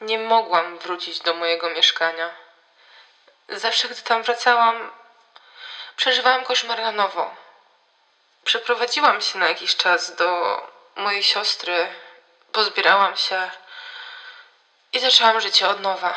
Nie mogłam wrócić do mojego mieszkania. Zawsze, gdy tam wracałam, przeżywałam koszmar na nowo. Przeprowadziłam się na jakiś czas do mojej siostry, pozbierałam się i zaczęłam życie od nowa.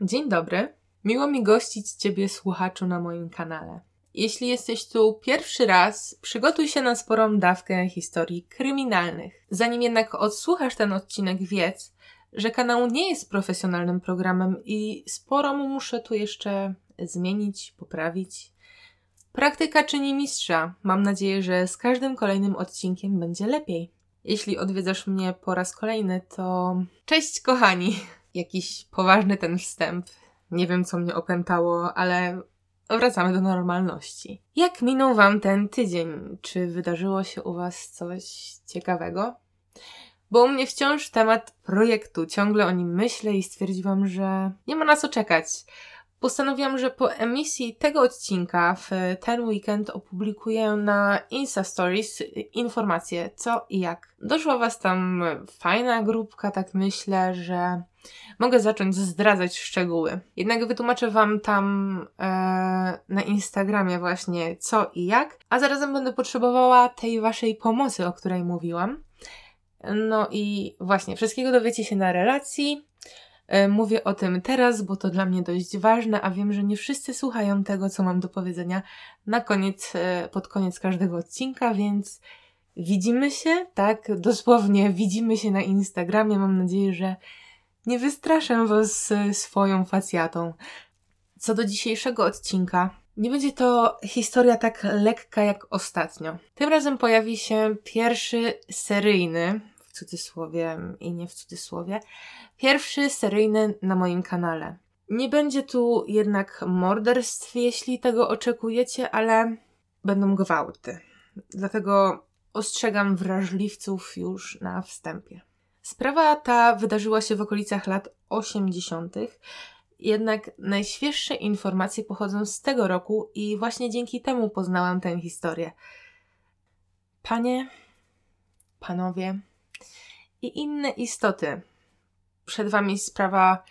Dzień dobry. Miło mi gościć Ciebie, słuchaczu, na moim kanale. Jeśli jesteś tu pierwszy raz, przygotuj się na sporą dawkę historii kryminalnych. Zanim jednak odsłuchasz ten odcinek, wiedz, że kanał nie jest profesjonalnym programem i sporo mu muszę tu jeszcze zmienić, poprawić. Praktyka czyni mistrza. Mam nadzieję, że z każdym kolejnym odcinkiem będzie lepiej. Jeśli odwiedzasz mnie po raz kolejny, to cześć kochani! Jakiś poważny ten wstęp. Nie wiem, co mnie opętało, ale wracamy do normalności. Jak minął Wam ten tydzień? Czy wydarzyło się u Was coś ciekawego? Bo u mnie wciąż temat projektu, ciągle o nim myślę i stwierdziłam, że nie ma na co czekać. Postanowiłam, że po emisji tego odcinka w ten weekend opublikuję na Insta Stories informacje co i jak. Doszła Was tam fajna grupka, tak myślę, że mogę zacząć zdradzać szczegóły. Jednak wytłumaczę Wam tam e, na Instagramie właśnie co i jak, a zarazem będę potrzebowała tej Waszej pomocy, o której mówiłam. No i właśnie, wszystkiego dowiecie się na relacji. E, mówię o tym teraz, bo to dla mnie dość ważne, a wiem, że nie wszyscy słuchają tego, co mam do powiedzenia na koniec, e, pod koniec każdego odcinka, więc widzimy się, tak, dosłownie widzimy się na Instagramie. Mam nadzieję, że nie wystraszę Was swoją facjatą. Co do dzisiejszego odcinka, nie będzie to historia tak lekka jak ostatnio. Tym razem pojawi się pierwszy seryjny, cudzysłowie i nie w cudzysłowie, pierwszy seryjny na moim kanale. Nie będzie tu jednak morderstw, jeśli tego oczekujecie, ale będą gwałty. Dlatego ostrzegam wrażliwców już na wstępie. Sprawa ta wydarzyła się w okolicach lat 80., jednak najświeższe informacje pochodzą z tego roku i właśnie dzięki temu poznałam tę historię. Panie, panowie i inne istoty. Przed wami sprawa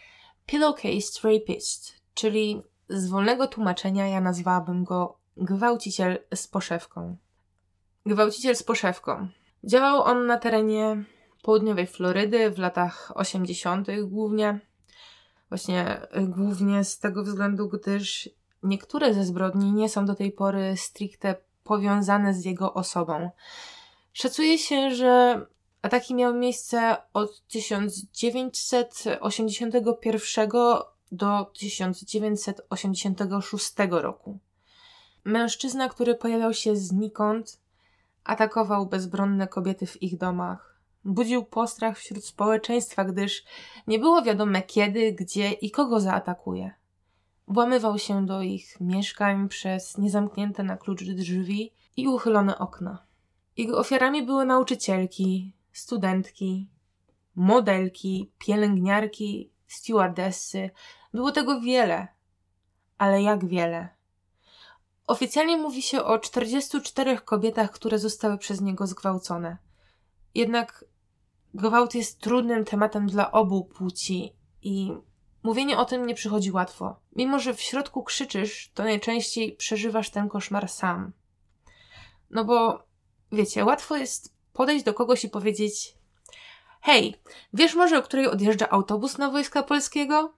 Pillowcase Rapist, czyli z wolnego tłumaczenia ja nazwałabym go gwałciciel z poszewką. Gwałciciel z poszewką. Działał on na terenie południowej Florydy w latach 80. głównie. Właśnie y, głównie z tego względu, gdyż niektóre ze zbrodni nie są do tej pory stricte powiązane z jego osobą. Szacuje się, że ataki miały miejsce od 1981 do 1986 roku. Mężczyzna, który pojawiał się znikąd, atakował bezbronne kobiety w ich domach budził postrach wśród społeczeństwa, gdyż nie było wiadome kiedy, gdzie i kogo zaatakuje. Włamywał się do ich mieszkań przez niezamknięte na klucz drzwi i uchylone okna. Jego ofiarami były nauczycielki, studentki, modelki, pielęgniarki, stewardessy. Było tego wiele, ale jak wiele. Oficjalnie mówi się o 44 kobietach, które zostały przez niego zgwałcone. Jednak gwałt jest trudnym tematem dla obu płci i mówienie o tym nie przychodzi łatwo. Mimo, że w środku krzyczysz, to najczęściej przeżywasz ten koszmar sam. No bo wiecie, łatwo jest podejść do kogoś i powiedzieć: Hej, wiesz może, o której odjeżdża autobus na wojska polskiego?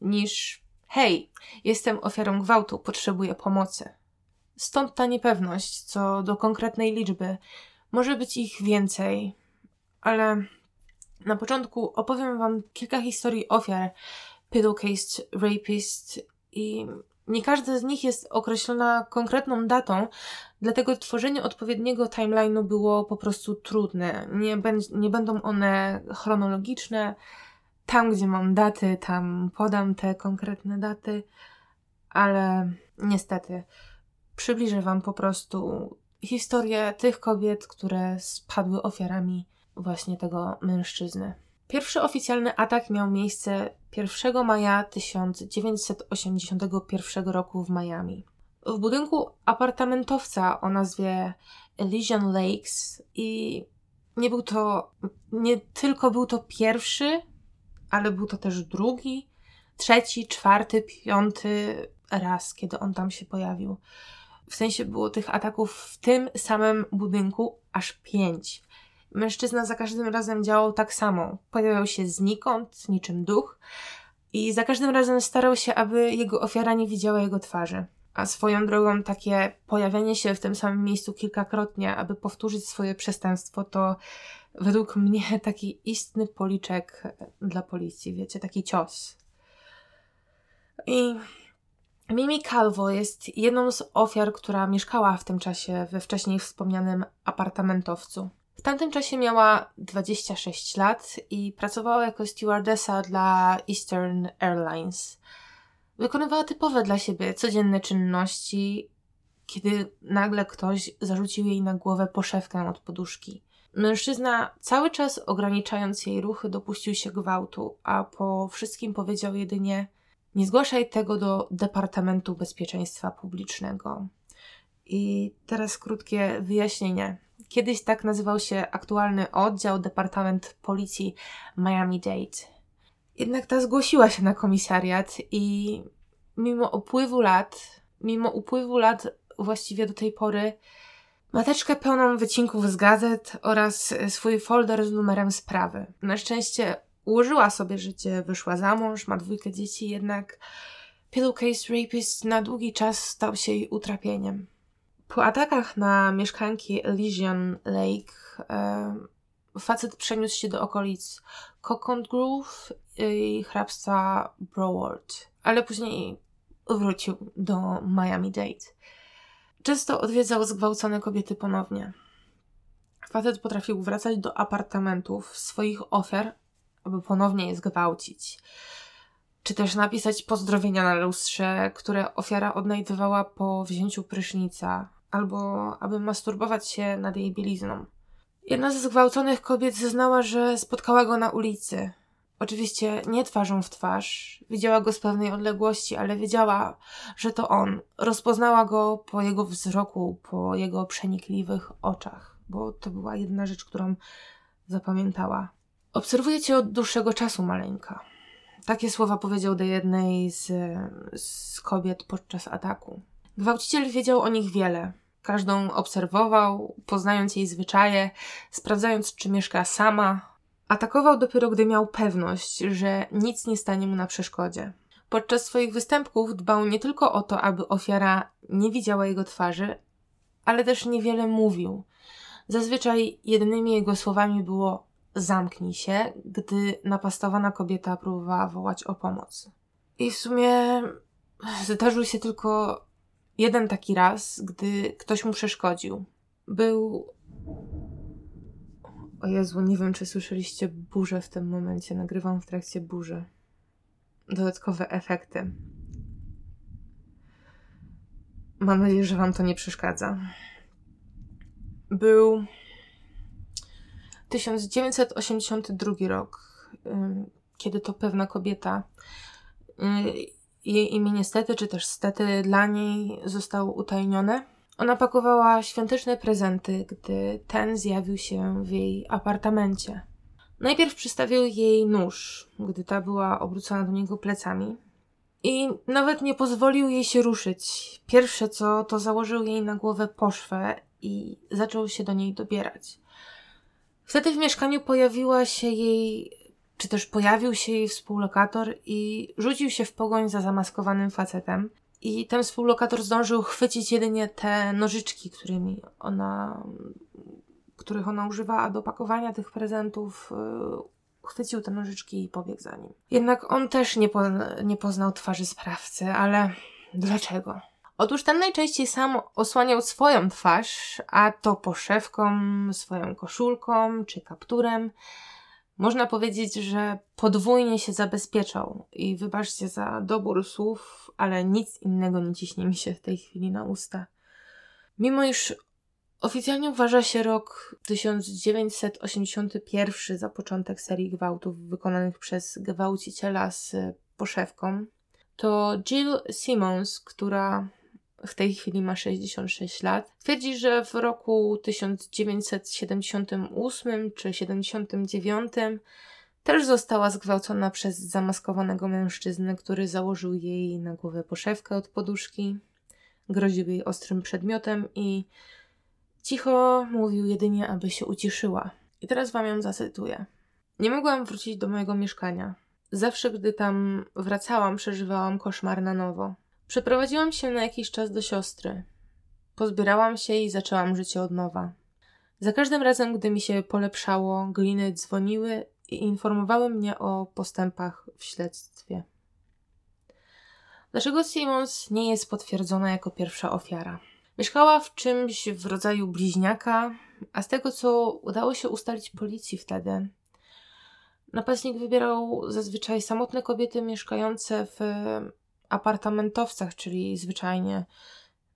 Niż: Hej, jestem ofiarą gwałtu, potrzebuję pomocy. Stąd ta niepewność co do konkretnej liczby, może być ich więcej, ale na początku opowiem Wam kilka historii ofiar pillowcase rapist i nie każda z nich jest określona konkretną datą, dlatego tworzenie odpowiedniego timeline'u było po prostu trudne. Nie, nie będą one chronologiczne. Tam, gdzie mam daty, tam podam te konkretne daty, ale niestety przybliżę Wam po prostu historię tych kobiet, które spadły ofiarami właśnie tego mężczyzny. Pierwszy oficjalny atak miał miejsce 1 maja 1981 roku w Miami. W budynku apartamentowca o nazwie Elysian Lakes i nie był to, nie tylko był to pierwszy, ale był to też drugi, trzeci, czwarty, piąty raz, kiedy on tam się pojawił. W sensie było tych ataków w tym samym budynku aż pięć. Mężczyzna za każdym razem działał tak samo. Pojawiał się znikąd, niczym duch, i za każdym razem starał się, aby jego ofiara nie widziała jego twarzy. A swoją drogą takie pojawianie się w tym samym miejscu kilkakrotnie, aby powtórzyć swoje przestępstwo, to według mnie taki istny policzek dla policji, wiecie, taki cios. I Mimi Calvo jest jedną z ofiar, która mieszkała w tym czasie we wcześniej wspomnianym apartamentowcu. W tamtym czasie miała 26 lat i pracowała jako stewardessa dla Eastern Airlines. Wykonywała typowe dla siebie codzienne czynności, kiedy nagle ktoś zarzucił jej na głowę poszewkę od poduszki. Mężczyzna, cały czas ograniczając jej ruchy, dopuścił się gwałtu, a po wszystkim powiedział jedynie: Nie zgłaszaj tego do Departamentu Bezpieczeństwa Publicznego. I teraz krótkie wyjaśnienie. Kiedyś tak nazywał się aktualny oddział Departament Policji Miami-Dade. Jednak ta zgłosiła się na komisariat i mimo upływu lat, mimo upływu lat właściwie do tej pory, mateczkę pełną wycinków z gazet oraz swój folder z numerem sprawy. Na szczęście ułożyła sobie życie, wyszła za mąż, ma dwójkę dzieci, jednak pillowcase rapist na długi czas stał się jej utrapieniem. Po atakach na mieszkanki Elysian Lake e, facet przeniósł się do okolic Coconut Grove i hrabstwa Broward, ale później wrócił do Miami-Dade. Często odwiedzał zgwałcone kobiety ponownie. Facet potrafił wracać do apartamentów swoich ofiar, aby ponownie je zgwałcić. Czy też napisać pozdrowienia na lustrze, które ofiara odnajdywała po wzięciu prysznica, albo aby masturbować się nad jej bielizną. Jedna ze zgwałconych kobiet zeznała, że spotkała go na ulicy. Oczywiście nie twarzą w twarz, widziała go z pewnej odległości, ale wiedziała, że to on. Rozpoznała go po jego wzroku, po jego przenikliwych oczach, bo to była jedna rzecz, którą zapamiętała. Obserwuję cię od dłuższego czasu, maleńka. Takie słowa powiedział do jednej z, z kobiet podczas ataku. Gwałciciel wiedział o nich wiele. Każdą obserwował, poznając jej zwyczaje, sprawdzając, czy mieszka sama. Atakował dopiero, gdy miał pewność, że nic nie stanie mu na przeszkodzie. Podczas swoich występków dbał nie tylko o to, aby ofiara nie widziała jego twarzy, ale też niewiele mówił. Zazwyczaj jedynymi jego słowami było zamknij się, gdy napastowana kobieta próbowała wołać o pomoc. I w sumie zdarzył się tylko jeden taki raz, gdy ktoś mu przeszkodził. Był. O Jezu, nie wiem, czy słyszeliście burzę w tym momencie. Nagrywam w trakcie burzy. Dodatkowe efekty. Mam nadzieję, że Wam to nie przeszkadza. Był 1982 rok, kiedy to pewna kobieta jej imię niestety, czy też stety dla niej zostało utajnione. Ona pakowała świąteczne prezenty, gdy ten zjawił się w jej apartamencie. Najpierw przystawił jej nóż, gdy ta była obrócona do niego plecami. I nawet nie pozwolił jej się ruszyć. Pierwsze co, to założył jej na głowę poszwę i zaczął się do niej dobierać. Wtedy w mieszkaniu pojawiła się jej czy też pojawił się jej współlokator i rzucił się w pogoń za zamaskowanym facetem. I ten współlokator zdążył chwycić jedynie te nożyczki, którymi ona, których ona używała do pakowania tych prezentów. Y, chwycił te nożyczki i pobiegł za nim. Jednak on też nie, po, nie poznał twarzy sprawcy, ale dlaczego? Otóż ten najczęściej sam osłaniał swoją twarz, a to poszewką, swoją koszulką czy kapturem. Można powiedzieć, że podwójnie się zabezpieczał i wybaczcie za dobór słów, ale nic innego nie ciśnie mi się w tej chwili na usta. Mimo iż Oficjalnie uważa się rok 1981 za początek serii gwałtów wykonanych przez gwałciciela z poszewką. To Jill Simmons, która w tej chwili ma 66 lat, twierdzi, że w roku 1978 czy 79 też została zgwałcona przez zamaskowanego mężczyznę, który założył jej na głowę poszewkę od poduszki, groził jej ostrym przedmiotem i cicho mówił jedynie, aby się uciszyła. I teraz wam ją zacytuję. Nie mogłam wrócić do mojego mieszkania. Zawsze, gdy tam wracałam, przeżywałam koszmar na nowo. Przeprowadziłam się na jakiś czas do siostry. Pozbierałam się i zaczęłam życie od nowa. Za każdym razem, gdy mi się polepszało, gliny dzwoniły i informowały mnie o postępach w śledztwie. Dlaczego Simons nie jest potwierdzona jako pierwsza ofiara? Mieszkała w czymś w rodzaju bliźniaka, a z tego co udało się ustalić policji wtedy, napastnik wybierał zazwyczaj samotne kobiety mieszkające w apartamentowcach, czyli zwyczajnie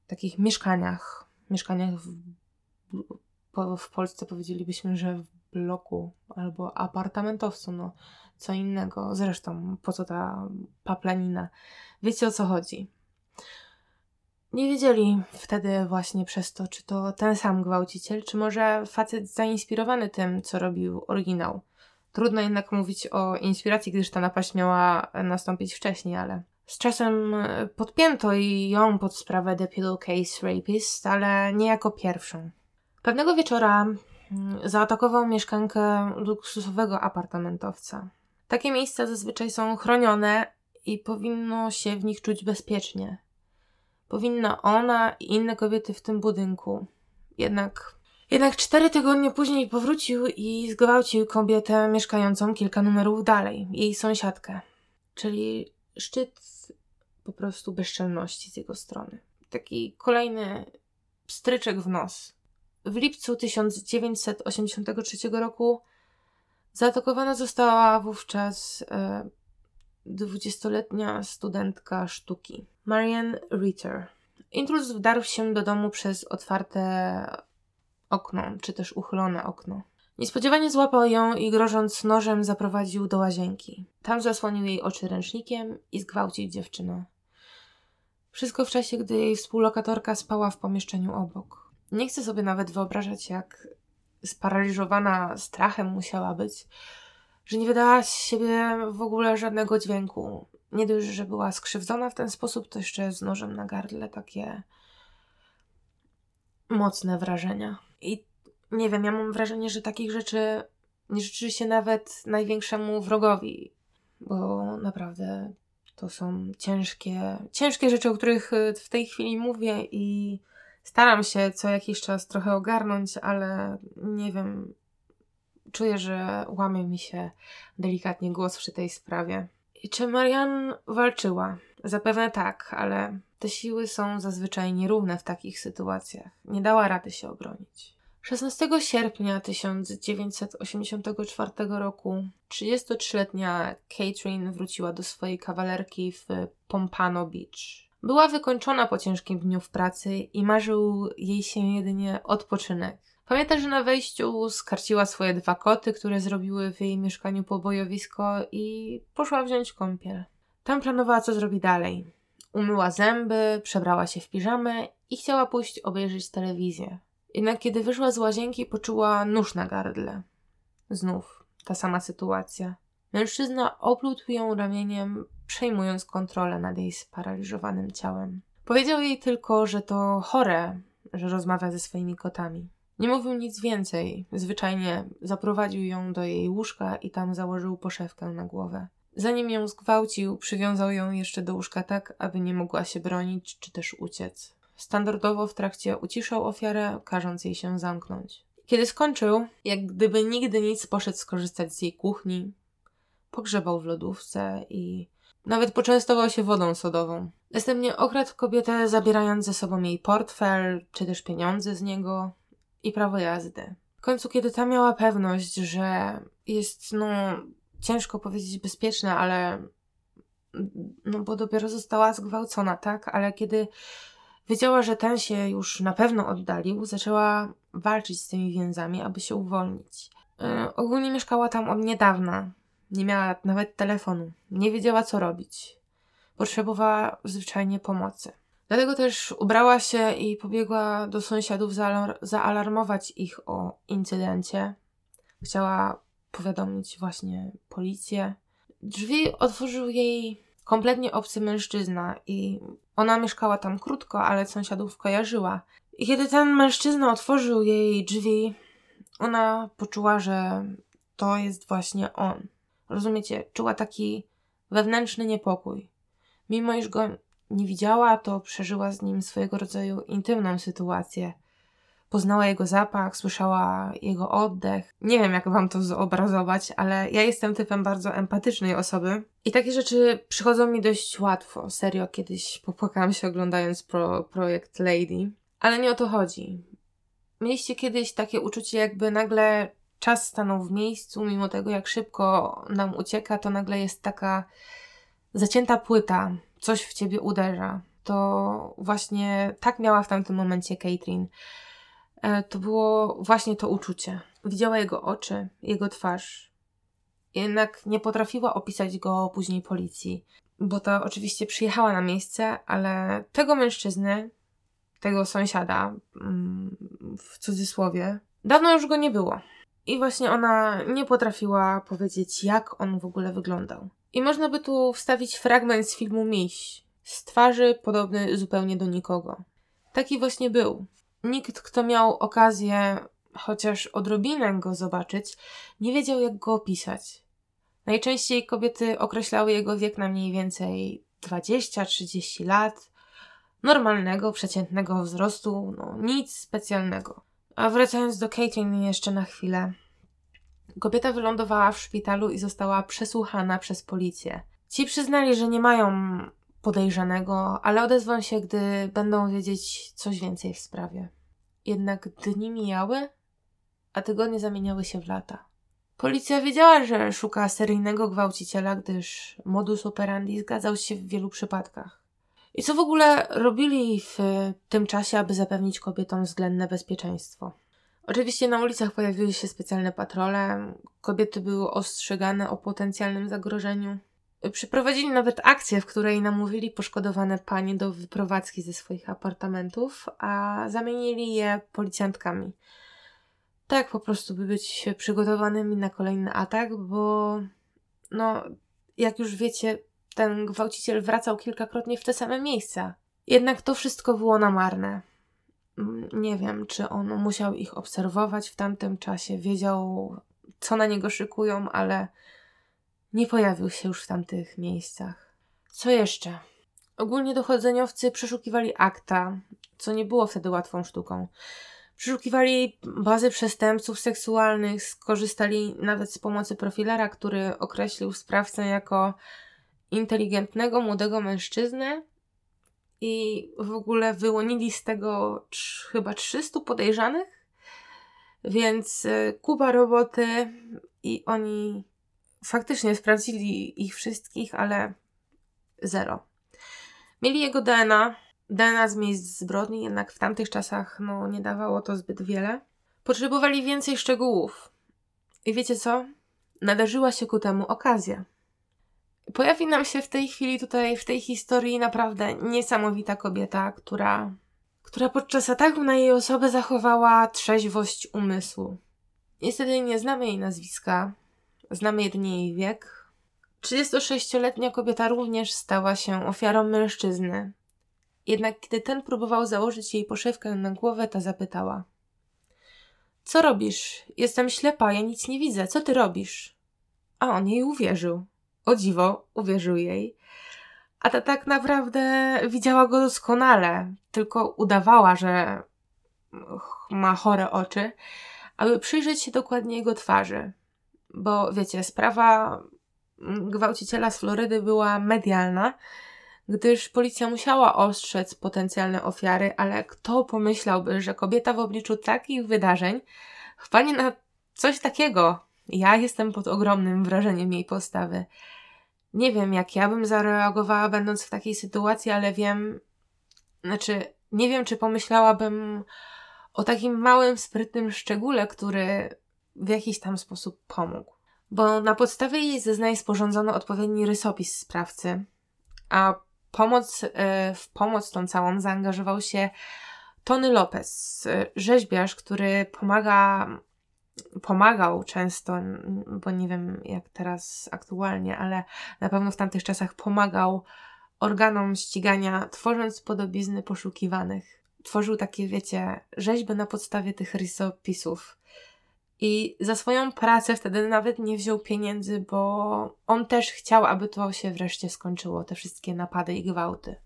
takich mieszkaniach. Mieszkaniach w, w Polsce powiedzielibyśmy, że w bloku albo apartamentowcu, no co innego. Zresztą, po co ta paplanina? Wiecie o co chodzi. Nie wiedzieli wtedy właśnie przez to, czy to ten sam gwałciciel, czy może facet zainspirowany tym, co robił oryginał. Trudno jednak mówić o inspiracji, gdyż ta napaść miała nastąpić wcześniej, ale z czasem podpięto ją pod sprawę The Pillowcase Rapist, ale nie jako pierwszą. Pewnego wieczora Mm, zaatakował mieszkankę luksusowego apartamentowca. Takie miejsca zazwyczaj są chronione i powinno się w nich czuć bezpiecznie. Powinna ona i inne kobiety w tym budynku. Jednak, jednak cztery tygodnie później powrócił i zgwałcił kobietę mieszkającą kilka numerów dalej, jej sąsiadkę. Czyli szczyt po prostu bezczelności z jego strony. Taki kolejny stryczek w nos. W lipcu 1983 roku zaatakowana została wówczas e, dwudziestoletnia studentka sztuki, Marianne Ritter. Intruz wdarł się do domu przez otwarte okno, czy też uchylone okno. Niespodziewanie złapał ją i grożąc nożem zaprowadził do łazienki. Tam zasłonił jej oczy ręcznikiem i zgwałcił dziewczynę. Wszystko w czasie, gdy jej współlokatorka spała w pomieszczeniu obok. Nie chcę sobie nawet wyobrażać, jak sparaliżowana strachem musiała być, że nie wydała z siebie w ogóle żadnego dźwięku. Nie dość, że była skrzywdzona w ten sposób, to jeszcze z nożem na gardle takie mocne wrażenia. I nie wiem, ja mam wrażenie, że takich rzeczy nie życzy się nawet największemu wrogowi, bo naprawdę to są ciężkie, ciężkie rzeczy, o których w tej chwili mówię i Staram się co jakiś czas trochę ogarnąć, ale nie wiem, czuję, że łamie mi się delikatnie głos przy tej sprawie. I czy Marian walczyła? Zapewne tak, ale te siły są zazwyczaj nierówne w takich sytuacjach. Nie dała rady się obronić. 16 sierpnia 1984 roku 33-letnia Catherine wróciła do swojej kawalerki w Pompano Beach. Była wykończona po ciężkim dniu w pracy i marzył jej się jedynie odpoczynek. Pamięta, że na wejściu skarciła swoje dwa koty, które zrobiły w jej mieszkaniu pobojowisko i poszła wziąć kąpiel. Tam planowała, co zrobi dalej. Umyła zęby, przebrała się w piżamę i chciała pójść obejrzeć telewizję. Jednak kiedy wyszła z łazienki, poczuła nóż na gardle. Znów ta sama sytuacja. Mężczyzna oplótł ją ramieniem, przejmując kontrolę nad jej sparaliżowanym ciałem. Powiedział jej tylko, że to chore, że rozmawia ze swoimi kotami. Nie mówił nic więcej, zwyczajnie zaprowadził ją do jej łóżka i tam założył poszewkę na głowę. Zanim ją zgwałcił, przywiązał ją jeszcze do łóżka tak, aby nie mogła się bronić czy też uciec. Standardowo w trakcie uciszał ofiarę, każąc jej się zamknąć. Kiedy skończył, jak gdyby nigdy nic poszedł skorzystać z jej kuchni, pogrzebał w lodówce i nawet poczęstował się wodą sodową. Następnie okradł kobietę, zabierając ze sobą jej portfel, czy też pieniądze z niego i prawo jazdy. W końcu, kiedy ta miała pewność, że jest, no, ciężko powiedzieć bezpieczna, ale no bo dopiero została zgwałcona, tak? Ale kiedy wiedziała, że ten się już na pewno oddalił, zaczęła walczyć z tymi więzami, aby się uwolnić. Yy, ogólnie mieszkała tam od niedawna. Nie miała nawet telefonu. Nie wiedziała, co robić. Potrzebowała zwyczajnie pomocy. Dlatego też ubrała się i pobiegła do sąsiadów zaalar- zaalarmować ich o incydencie. Chciała powiadomić właśnie policję. Drzwi otworzył jej kompletnie obcy mężczyzna i ona mieszkała tam krótko, ale sąsiadów kojarzyła. I kiedy ten mężczyzna otworzył jej drzwi, ona poczuła, że to jest właśnie on. Rozumiecie? Czuła taki wewnętrzny niepokój. Mimo iż go nie widziała, to przeżyła z nim swojego rodzaju intymną sytuację. Poznała jego zapach, słyszała jego oddech. Nie wiem, jak wam to zobrazować, ale ja jestem typem bardzo empatycznej osoby. I takie rzeczy przychodzą mi dość łatwo. Serio, kiedyś popłakałam się oglądając pro, projekt Lady. Ale nie o to chodzi. Mieliście kiedyś takie uczucie, jakby nagle czas stanął w miejscu, mimo tego, jak szybko nam ucieka, to nagle jest taka zacięta płyta, coś w ciebie uderza. To właśnie tak miała w tamtym momencie Caitlin. E, to było właśnie to uczucie. Widziała jego oczy, jego twarz. Jednak nie potrafiła opisać go później policji, bo ta oczywiście przyjechała na miejsce, ale tego mężczyzny, tego sąsiada, mm, w cudzysłowie, dawno już go nie było. I właśnie ona nie potrafiła powiedzieć, jak on w ogóle wyglądał. I można by tu wstawić fragment z filmu Miś, z twarzy podobny zupełnie do nikogo. Taki właśnie był. Nikt, kto miał okazję chociaż odrobinę go zobaczyć, nie wiedział, jak go opisać. Najczęściej kobiety określały jego wiek na mniej więcej 20-30 lat, normalnego, przeciętnego wzrostu, no nic specjalnego. A wracając do Caitlin jeszcze na chwilę. Kobieta wylądowała w szpitalu i została przesłuchana przez policję. Ci przyznali, że nie mają podejrzanego, ale odezwą się, gdy będą wiedzieć coś więcej w sprawie. Jednak dni mijały, a tygodnie zamieniały się w lata. Policja wiedziała, że szuka seryjnego gwałciciela, gdyż modus operandi zgadzał się w wielu przypadkach. I co w ogóle robili w tym czasie, aby zapewnić kobietom względne bezpieczeństwo? Oczywiście na ulicach pojawiły się specjalne patrole, kobiety były ostrzegane o potencjalnym zagrożeniu. Przeprowadzili nawet akcję, w której namówili poszkodowane panie do wyprowadzki ze swoich apartamentów, a zamienili je policjantkami. Tak po prostu, by być przygotowanymi na kolejny atak, bo no, jak już wiecie, ten gwałciciel wracał kilkakrotnie w te same miejsca. Jednak to wszystko było na marne. Mm, nie wiem, czy on musiał ich obserwować w tamtym czasie, wiedział, co na niego szykują, ale nie pojawił się już w tamtych miejscach. Co jeszcze? Ogólnie dochodzeniowcy przeszukiwali akta, co nie było wtedy łatwą sztuką. Przeszukiwali bazy przestępców seksualnych, skorzystali nawet z pomocy profilera, który określił sprawcę jako inteligentnego, młodego mężczyznę i w ogóle wyłonili z tego chyba 300 podejrzanych, więc e, kuba roboty i oni faktycznie sprawdzili ich wszystkich, ale zero. Mieli jego DNA, DNA z miejsc zbrodni, jednak w tamtych czasach no, nie dawało to zbyt wiele. Potrzebowali więcej szczegółów. I wiecie co? Nadarzyła się ku temu okazja. Pojawi nam się w tej chwili tutaj, w tej historii naprawdę niesamowita kobieta, która, która podczas ataku na jej osobę zachowała trzeźwość umysłu. Niestety nie znamy jej nazwiska, znamy jedynie jej wiek. 36-letnia kobieta również stała się ofiarą mężczyzny. Jednak kiedy ten próbował założyć jej poszewkę na głowę, ta zapytała: Co robisz? Jestem ślepa, ja nic nie widzę. Co ty robisz? A on jej uwierzył o dziwo, uwierzył jej. A ta tak naprawdę widziała go doskonale, tylko udawała, że ma chore oczy, aby przyjrzeć się dokładnie jego twarzy. Bo wiecie, sprawa gwałciciela z Florydy była medialna, gdyż policja musiała ostrzec potencjalne ofiary, ale kto pomyślałby, że kobieta w obliczu takich wydarzeń wpadnie na coś takiego? Ja jestem pod ogromnym wrażeniem jej postawy. Nie wiem, jak ja bym zareagowała, będąc w takiej sytuacji, ale wiem, znaczy, nie wiem, czy pomyślałabym o takim małym, sprytnym szczególe, który w jakiś tam sposób pomógł. Bo na podstawie jej zeznań sporządzono odpowiedni rysopis sprawcy, a pomoc, e, w pomoc tą całą zaangażował się Tony Lopez, rzeźbiarz, który pomaga, pomagał często, bo nie wiem jak teraz aktualnie, ale na pewno w tamtych czasach pomagał organom ścigania, tworząc podobizny poszukiwanych. Tworzył takie, wiecie, rzeźby na podstawie tych rysopisów. I za swoją pracę wtedy nawet nie wziął pieniędzy, bo on też chciał, aby to się wreszcie skończyło, te wszystkie napady i gwałty.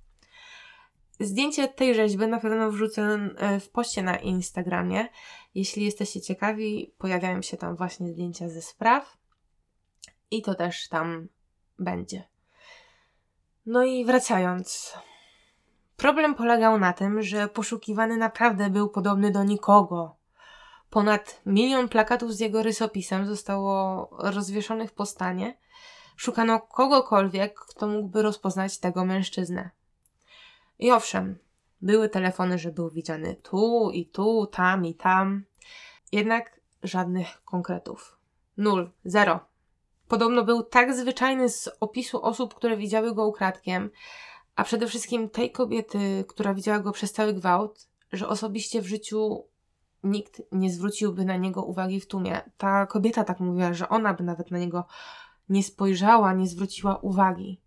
Zdjęcie tej rzeźby na pewno wrzucę e, w poście na Instagramie. Jeśli jesteście ciekawi, pojawiają się tam właśnie zdjęcia ze spraw i to też tam będzie. No i wracając. Problem polegał na tym, że poszukiwany naprawdę był podobny do nikogo. Ponad milion plakatów z jego rysopisem zostało rozwieszonych po stanie. Szukano kogokolwiek, kto mógłby rozpoznać tego mężczyznę. I owszem, były telefony, że był widziany tu i tu, tam i tam. Jednak żadnych konkretów. Nul, zero. Podobno był tak zwyczajny z opisu osób, które widziały go ukradkiem, a przede wszystkim tej kobiety, która widziała go przez cały gwałt, że osobiście w życiu nikt nie zwróciłby na niego uwagi w tłumie. Ta kobieta tak mówiła, że ona by nawet na niego nie spojrzała, nie zwróciła uwagi.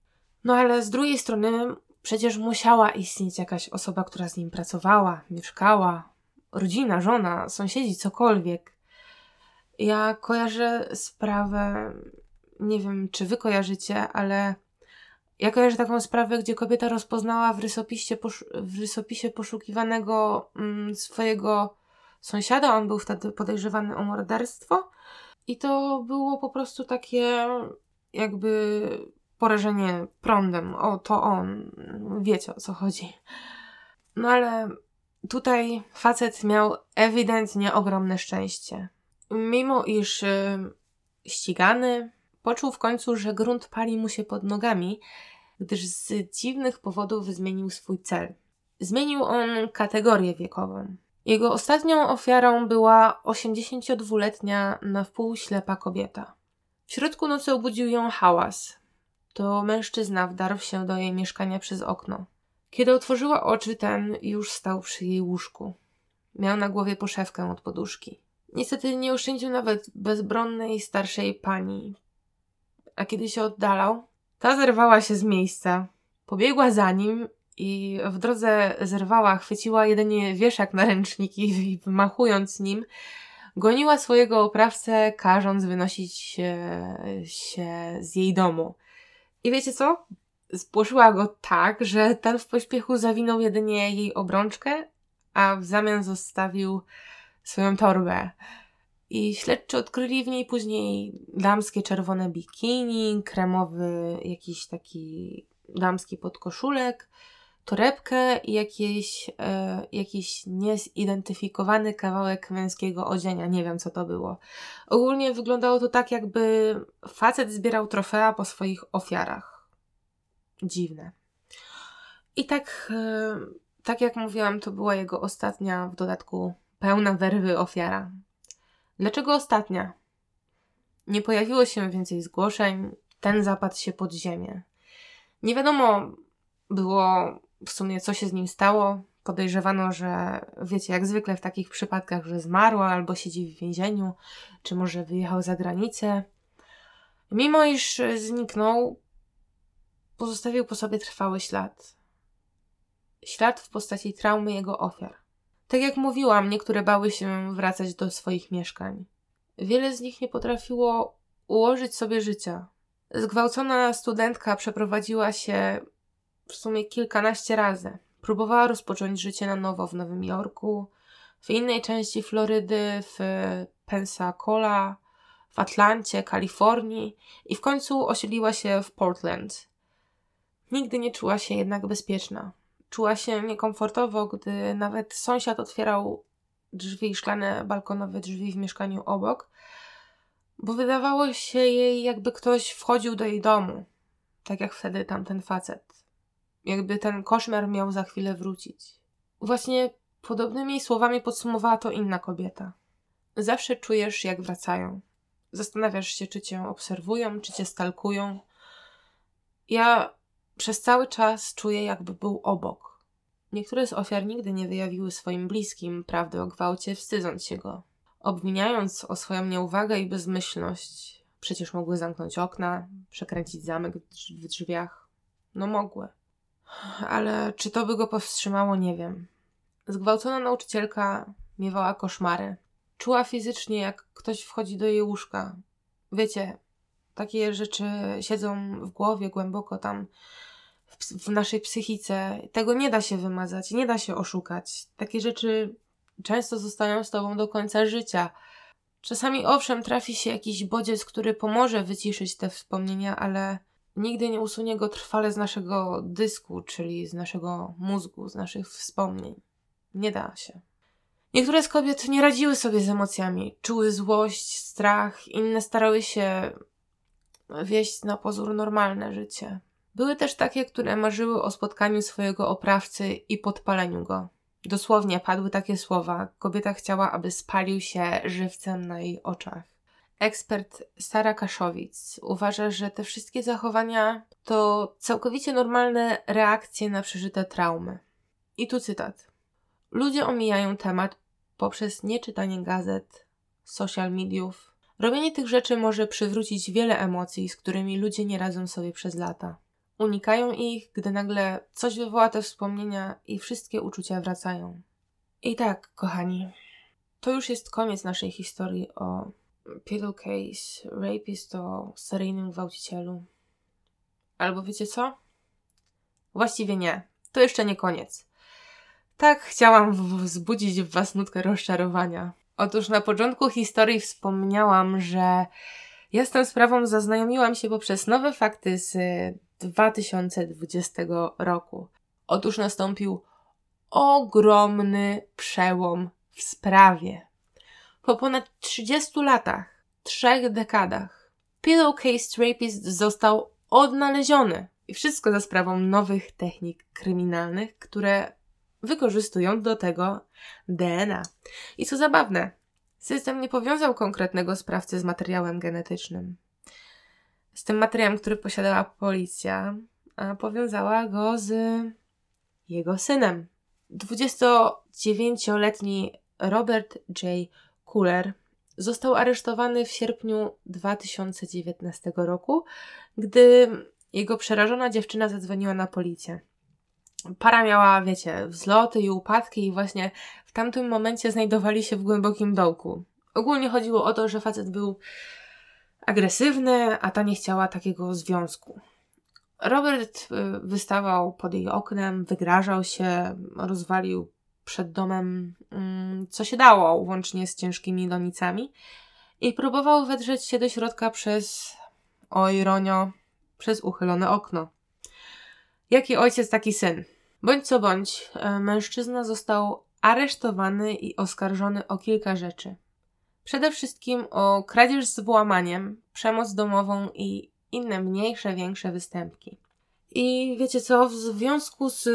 No ale z drugiej strony przecież musiała istnieć jakaś osoba, która z nim pracowała, mieszkała, rodzina, żona, sąsiedzi, cokolwiek. Ja kojarzę sprawę, nie wiem czy wy kojarzycie, ale ja kojarzę taką sprawę, gdzie kobieta rozpoznała w rysopisie, w rysopisie poszukiwanego mm, swojego sąsiada. On był wtedy podejrzewany o morderstwo. I to było po prostu takie jakby porażenie prądem. O, to on. Wiecie o co chodzi. No ale tutaj facet miał ewidentnie ogromne szczęście. Mimo iż y, ścigany, poczuł w końcu, że grunt pali mu się pod nogami, gdyż z dziwnych powodów zmienił swój cel. Zmienił on kategorię wiekową. Jego ostatnią ofiarą była 82-letnia na wpół ślepa kobieta. W środku nocy obudził ją hałas. To mężczyzna wdarł się do jej mieszkania przez okno. Kiedy otworzyła oczy, ten już stał przy jej łóżku. Miał na głowie poszewkę od poduszki. Niestety nie oszczędził nawet bezbronnej starszej pani. A kiedy się oddalał, ta zerwała się z miejsca. Pobiegła za nim i w drodze zerwała, chwyciła jedynie wieszak na ręczniki i wymachując nim, goniła swojego oprawcę, każąc wynosić się, się z jej domu. I wiecie co? Spłoszyła go tak, że ten w pośpiechu zawinął jedynie jej obrączkę, a w zamian zostawił swoją torbę. I śledczy odkryli w niej później damskie czerwone bikini, kremowy jakiś taki damski podkoszulek, torebkę i jakieś, e, jakiś niezidentyfikowany kawałek męskiego odzienia. Nie wiem, co to było. Ogólnie wyglądało to tak, jakby facet zbierał trofea po swoich ofiarach. Dziwne. I tak, e, tak jak mówiłam, to była jego ostatnia, w dodatku pełna werwy ofiara. Dlaczego ostatnia? Nie pojawiło się więcej zgłoszeń, ten zapadł się pod ziemię. Nie wiadomo było w sumie co się z nim stało. Podejrzewano, że wiecie, jak zwykle w takich przypadkach, że zmarła albo siedzi w więzieniu, czy może wyjechał za granicę. Mimo iż zniknął, pozostawił po sobie trwały ślad. Ślad w postaci traumy jego ofiar. Tak jak mówiłam, niektóre bały się wracać do swoich mieszkań. Wiele z nich nie potrafiło ułożyć sobie życia. Zgwałcona studentka przeprowadziła się w sumie kilkanaście razy. Próbowała rozpocząć życie na nowo w Nowym Jorku, w innej części Florydy, w Pensacola, w Atlancie, Kalifornii i w końcu osiedliła się w Portland. Nigdy nie czuła się jednak bezpieczna. Czuła się niekomfortowo, gdy nawet sąsiad otwierał drzwi, szklane balkonowe drzwi w mieszkaniu obok, bo wydawało się jej, jakby ktoś wchodził do jej domu, tak jak wtedy tamten facet jakby ten koszmar miał za chwilę wrócić. Właśnie podobnymi słowami podsumowała to inna kobieta. Zawsze czujesz, jak wracają. Zastanawiasz się, czy cię obserwują, czy cię stalkują. Ja przez cały czas czuję, jakby był obok. Niektóre z ofiar nigdy nie wyjawiły swoim bliskim prawdy o gwałcie, wstydząc się go. Obwiniając o swoją nieuwagę i bezmyślność, przecież mogły zamknąć okna, przekręcić zamek w drzwiach. No mogły. Ale czy to by go powstrzymało, nie wiem. Zgwałcona nauczycielka miewała koszmary. Czuła fizycznie, jak ktoś wchodzi do jej łóżka. Wiecie, takie rzeczy siedzą w głowie głęboko tam w, w naszej psychice. Tego nie da się wymazać, nie da się oszukać. Takie rzeczy często zostają z tobą do końca życia. Czasami owszem, trafi się jakiś bodziec, który pomoże wyciszyć te wspomnienia, ale nigdy nie usunie go trwale z naszego dysku, czyli z naszego mózgu, z naszych wspomnień. Nie da się. Niektóre z kobiet nie radziły sobie z emocjami, czuły złość, strach, inne starały się wieść na pozór normalne życie. Były też takie, które marzyły o spotkaniu swojego oprawcy i podpaleniu go. Dosłownie padły takie słowa. Kobieta chciała, aby spalił się żywcem na jej oczach. Ekspert Sara Kaszowic uważa, że te wszystkie zachowania to całkowicie normalne reakcje na przeżyte traumy. I tu cytat. Ludzie omijają temat poprzez nieczytanie gazet, social mediów. Robienie tych rzeczy może przywrócić wiele emocji, z którymi ludzie nie radzą sobie przez lata. Unikają ich, gdy nagle coś wywoła te wspomnienia i wszystkie uczucia wracają. I tak, kochani, to już jest koniec naszej historii o pillowcase, rapist, o seryjnym gwałcicielu. Albo wiecie co? Właściwie nie. To jeszcze nie koniec. Tak, chciałam wzbudzić w Was nutkę rozczarowania. Otóż na początku historii wspomniałam, że ja z tą sprawą zaznajomiłam się poprzez nowe fakty z 2020 roku. Otóż nastąpił ogromny przełom w sprawie. Po ponad 30 latach, trzech dekadach, Pillowcase Rapist został odnaleziony. I wszystko za sprawą nowych technik kryminalnych, które wykorzystują do tego DNA. I co zabawne, system nie powiązał konkretnego sprawcy z materiałem genetycznym. Z tym materiałem, który posiadała policja, a powiązała go z jego synem. 29-letni Robert J. Cooler został aresztowany w sierpniu 2019 roku, gdy jego przerażona dziewczyna zadzwoniła na policję para miała, wiecie, wzloty i upadki, i właśnie w tamtym momencie znajdowali się w głębokim dołku. Ogólnie chodziło o to, że facet był agresywny, a ta nie chciała takiego związku. Robert y, wystawał pod jej oknem, wygrażał się, rozwalił przed domem mm, co się dało, łącznie z ciężkimi donicami, i próbował wedrzeć się do środka przez, o ironio, przez uchylone okno. Jaki ojciec, taki syn. Bądź co bądź, e, mężczyzna został aresztowany i oskarżony o kilka rzeczy. Przede wszystkim o kradzież z włamaniem, przemoc domową i inne mniejsze, większe występki. I wiecie co, w związku z,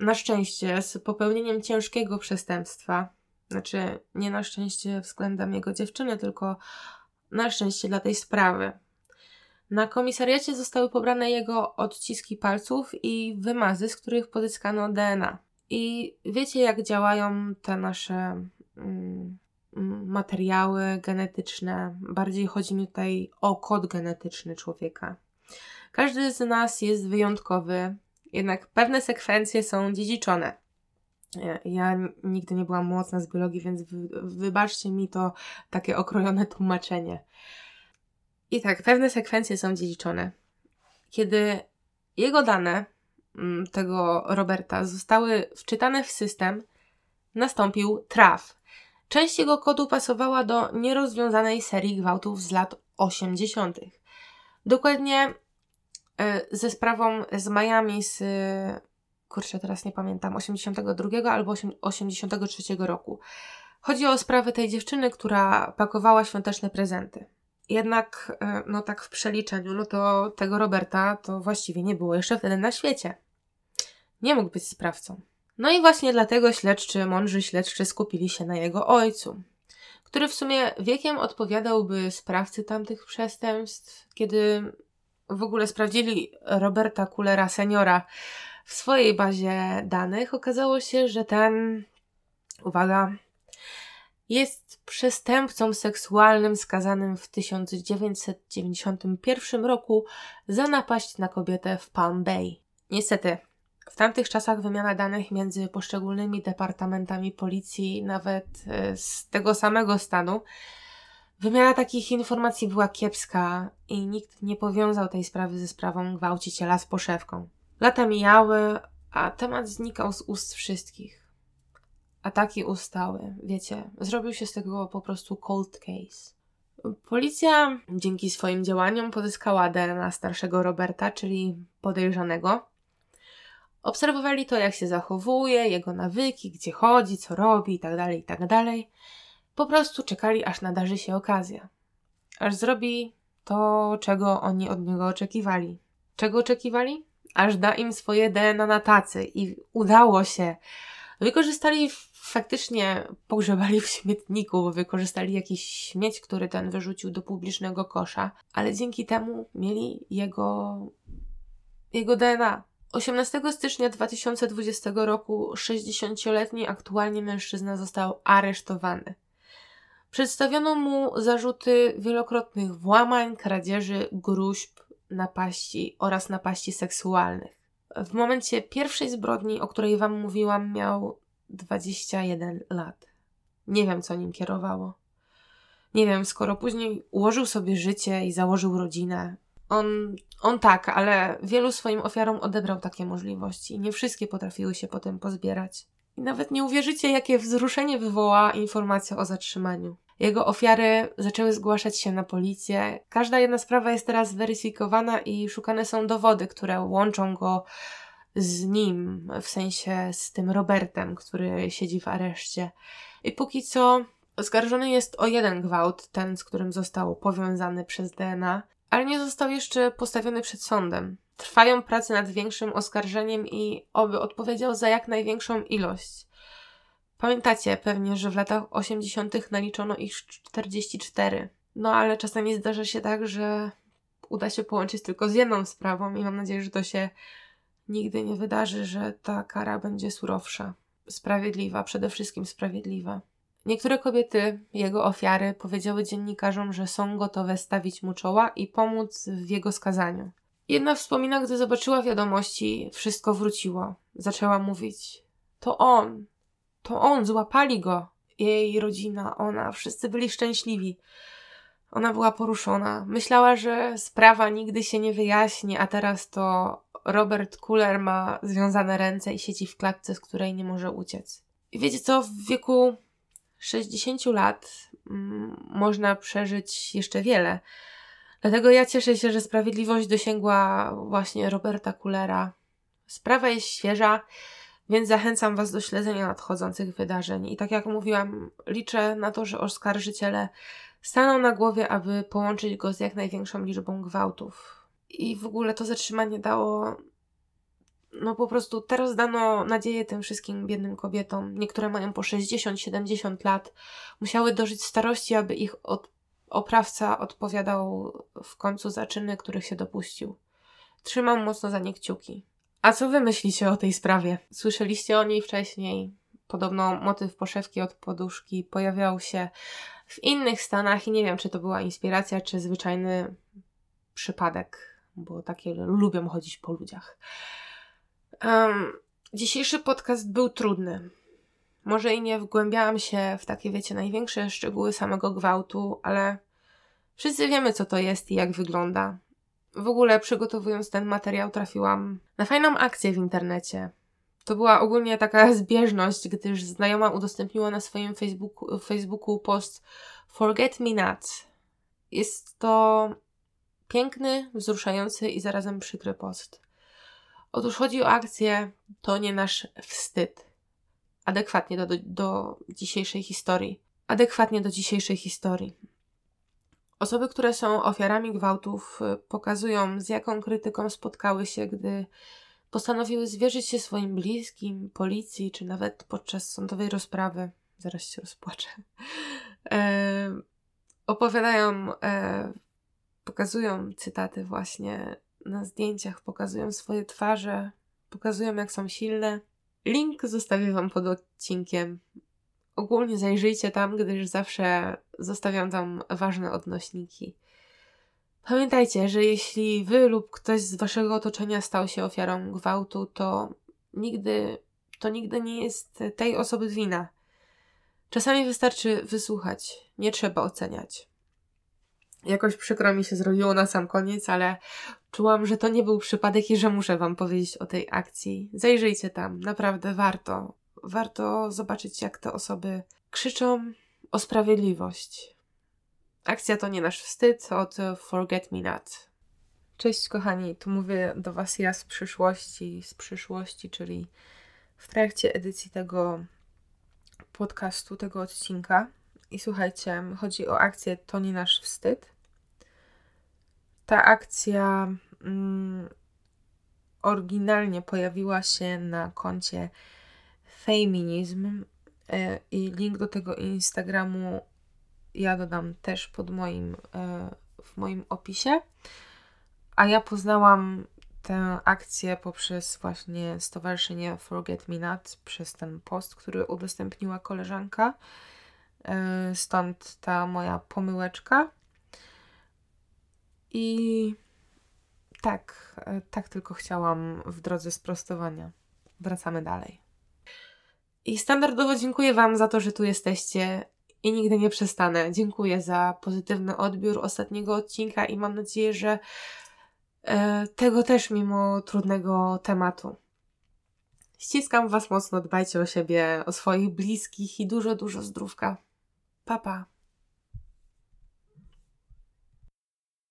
na szczęście, z popełnieniem ciężkiego przestępstwa, znaczy nie na szczęście względem jego dziewczyny, tylko na szczęście dla tej sprawy, na komisariacie zostały pobrane jego odciski palców i wymazy, z których pozyskano DNA. I wiecie, jak działają te nasze mm, materiały genetyczne. Bardziej chodzi mi tutaj o kod genetyczny człowieka. Każdy z nas jest wyjątkowy, jednak pewne sekwencje są dziedziczone. Ja, nigdy nie byłam mocna z biologii, więc wy, wybaczcie mi to takie okrojone tłumaczenie. I tak, pewne sekwencje są dziedziczone. Kiedy jego dane, mm, tego Roberta, zostały wczytane w system, nastąpił traf. Część jego kodu pasowała do nierozwiązanej serii gwałtów z lat 80. Dokładnie e, ze sprawą z Miami z, kurczę, teraz nie pamiętam, 82 albo 83 roku. Chodzi o sprawę tej dziewczyny, która pakowała świąteczne prezenty. Jednak, e, no tak w przeliczeniu, no to tego Roberta to właściwie nie było jeszcze wtedy na świecie. Nie mógł być sprawcą. No i właśnie dlatego śledczy, mądrzy śledczy skupili się na jego ojcu, który w sumie wiekiem odpowiadałby sprawcy tamtych przestępstw, kiedy w ogóle sprawdzili Roberta Kulera seniora w swojej bazie danych, okazało się, że ten, uwaga, jest przestępcą seksualnym skazanym w 1991 roku za napaść na kobietę w Palm Bay. Niestety, w tamtych czasach wymiana danych między poszczególnymi departamentami policji, nawet e, z tego samego stanu, wymiana takich informacji była kiepska i nikt nie powiązał tej sprawy ze sprawą gwałciciela z poszewką. Lata mijały, a temat znikał z ust wszystkich. Ataki ustały, wiecie, zrobił się z tego po prostu cold case. Policja dzięki swoim działaniom pozyskała DNA starszego Roberta, czyli podejrzanego, Obserwowali to, jak się zachowuje, jego nawyki, gdzie chodzi, co robi itd., tak itd. Tak po prostu czekali, aż nadarzy się okazja. Aż zrobi to, czego oni od niego oczekiwali. Czego oczekiwali? Aż da im swoje DNA na tacy i udało się. Wykorzystali faktycznie, pogrzebali w śmietniku, bo wykorzystali jakiś śmieć, który ten wyrzucił do publicznego kosza, ale dzięki temu mieli jego, jego DNA. 18 stycznia 2020 roku 60-letni aktualnie mężczyzna został aresztowany. Przedstawiono mu zarzuty wielokrotnych włamań, kradzieży, gruźb, napaści oraz napaści seksualnych. W momencie pierwszej zbrodni, o której Wam mówiłam, miał 21 lat. Nie wiem, co nim kierowało. Nie wiem, skoro później ułożył sobie życie i założył rodzinę, on, on tak, ale wielu swoim ofiarom odebrał takie możliwości nie wszystkie potrafiły się potem pozbierać. I nawet nie uwierzycie, jakie wzruszenie wywołała informacja o zatrzymaniu. Jego ofiary zaczęły zgłaszać się na policję. Każda jedna sprawa jest teraz weryfikowana i szukane są dowody, które łączą go z nim, w sensie z tym Robertem, który siedzi w areszcie. I póki co oskarżony jest o jeden gwałt, ten, z którym został powiązany przez DNA ale nie został jeszcze postawiony przed sądem. Trwają prace nad większym oskarżeniem i oby odpowiedział za jak największą ilość. Pamiętacie pewnie, że w latach 80. naliczono ich 44. No ale czasami zdarza się tak, że uda się połączyć tylko z jedną sprawą i mam nadzieję, że to się nigdy nie wydarzy, że ta kara będzie surowsza. Sprawiedliwa, przede wszystkim sprawiedliwa. Niektóre kobiety, jego ofiary, powiedziały dziennikarzom, że są gotowe stawić mu czoła i pomóc w jego skazaniu. Jedna wspomina, gdy zobaczyła wiadomości, wszystko wróciło. Zaczęła mówić: To on, to on, złapali go. Jej rodzina, ona, wszyscy byli szczęśliwi. Ona była poruszona. Myślała, że sprawa nigdy się nie wyjaśni, a teraz to Robert Kuller ma związane ręce i siedzi w klatce, z której nie może uciec. I wiecie co, w wieku 60 lat mm, można przeżyć jeszcze wiele. Dlatego ja cieszę się, że sprawiedliwość dosięgła właśnie Roberta Kulera. Sprawa jest świeża, więc zachęcam Was do śledzenia nadchodzących wydarzeń. I tak jak mówiłam, liczę na to, że oskarżyciele staną na głowie, aby połączyć go z jak największą liczbą gwałtów. I w ogóle to zatrzymanie dało no po prostu teraz dano nadzieję tym wszystkim biednym kobietom. Niektóre mają po 60-70 lat. Musiały dożyć starości, aby ich od, oprawca odpowiadał w końcu za czyny, których się dopuścił. Trzymam mocno za nie kciuki. A co wy myślicie o tej sprawie? Słyszeliście o niej wcześniej? Podobno motyw poszewki od poduszki pojawiał się w innych stanach i nie wiem, czy to była inspiracja, czy zwyczajny przypadek, bo takie lubią chodzić po ludziach. Um, dzisiejszy podcast był trudny. Może i nie wgłębiałam się w takie, wiecie, największe szczegóły samego gwałtu, ale wszyscy wiemy, co to jest i jak wygląda. W ogóle, przygotowując ten materiał, trafiłam na fajną akcję w internecie. To była ogólnie taka zbieżność, gdyż znajoma udostępniła na swoim Facebooku, Facebooku post Forget Me Not. Jest to piękny, wzruszający i zarazem przykry post. Otóż chodzi o akcję To nie nasz wstyd. Adekwatnie do, do, do dzisiejszej historii. Adekwatnie do dzisiejszej historii. Osoby, które są ofiarami gwałtów, y, pokazują, z jaką krytyką spotkały się, gdy postanowiły zwierzyć się swoim bliskim, policji, czy nawet podczas sądowej rozprawy. Zaraz się rozpłaczę. E, opowiadają, e, pokazują cytaty właśnie na zdjęciach, pokazują swoje twarze, pokazują jak są silne. Link zostawię Wam pod odcinkiem. Ogólnie zajrzyjcie tam, gdyż zawsze zostawiam tam ważne odnośniki. Pamiętajcie, że jeśli wy lub ktoś z waszego otoczenia stał się ofiarą gwałtu, to nigdy, to nigdy nie jest tej osoby wina. Czasami wystarczy wysłuchać, nie trzeba oceniać. Jakoś przykro mi się zrobiło na sam koniec, ale czułam, że to nie był przypadek i że muszę Wam powiedzieć o tej akcji. Zajrzyjcie tam, naprawdę warto. Warto zobaczyć, jak te osoby krzyczą o sprawiedliwość. Akcja to nie nasz wstyd od Forget Me Not. Cześć kochani, tu mówię do Was ja z przyszłości, z przyszłości, czyli w trakcie edycji tego podcastu, tego odcinka. I słuchajcie, chodzi o akcję To nie nasz wstyd. Ta akcja mm, oryginalnie pojawiła się na koncie Feminism yy, i link do tego Instagramu ja dodam też pod moim, e, w moim opisie. A ja poznałam tę akcję poprzez właśnie Stowarzyszenie Forget Me Not, przez ten post, który udostępniła koleżanka. E, stąd ta moja pomyłeczka. I tak, e, tak tylko chciałam w drodze sprostowania. Wracamy dalej. I standardowo dziękuję Wam za to, że tu jesteście i nigdy nie przestanę. Dziękuję za pozytywny odbiór ostatniego odcinka i mam nadzieję, że e, tego też mimo trudnego tematu. Ściskam Was mocno, dbajcie o siebie, o swoich bliskich i dużo, dużo zdrówka. Pa, pa.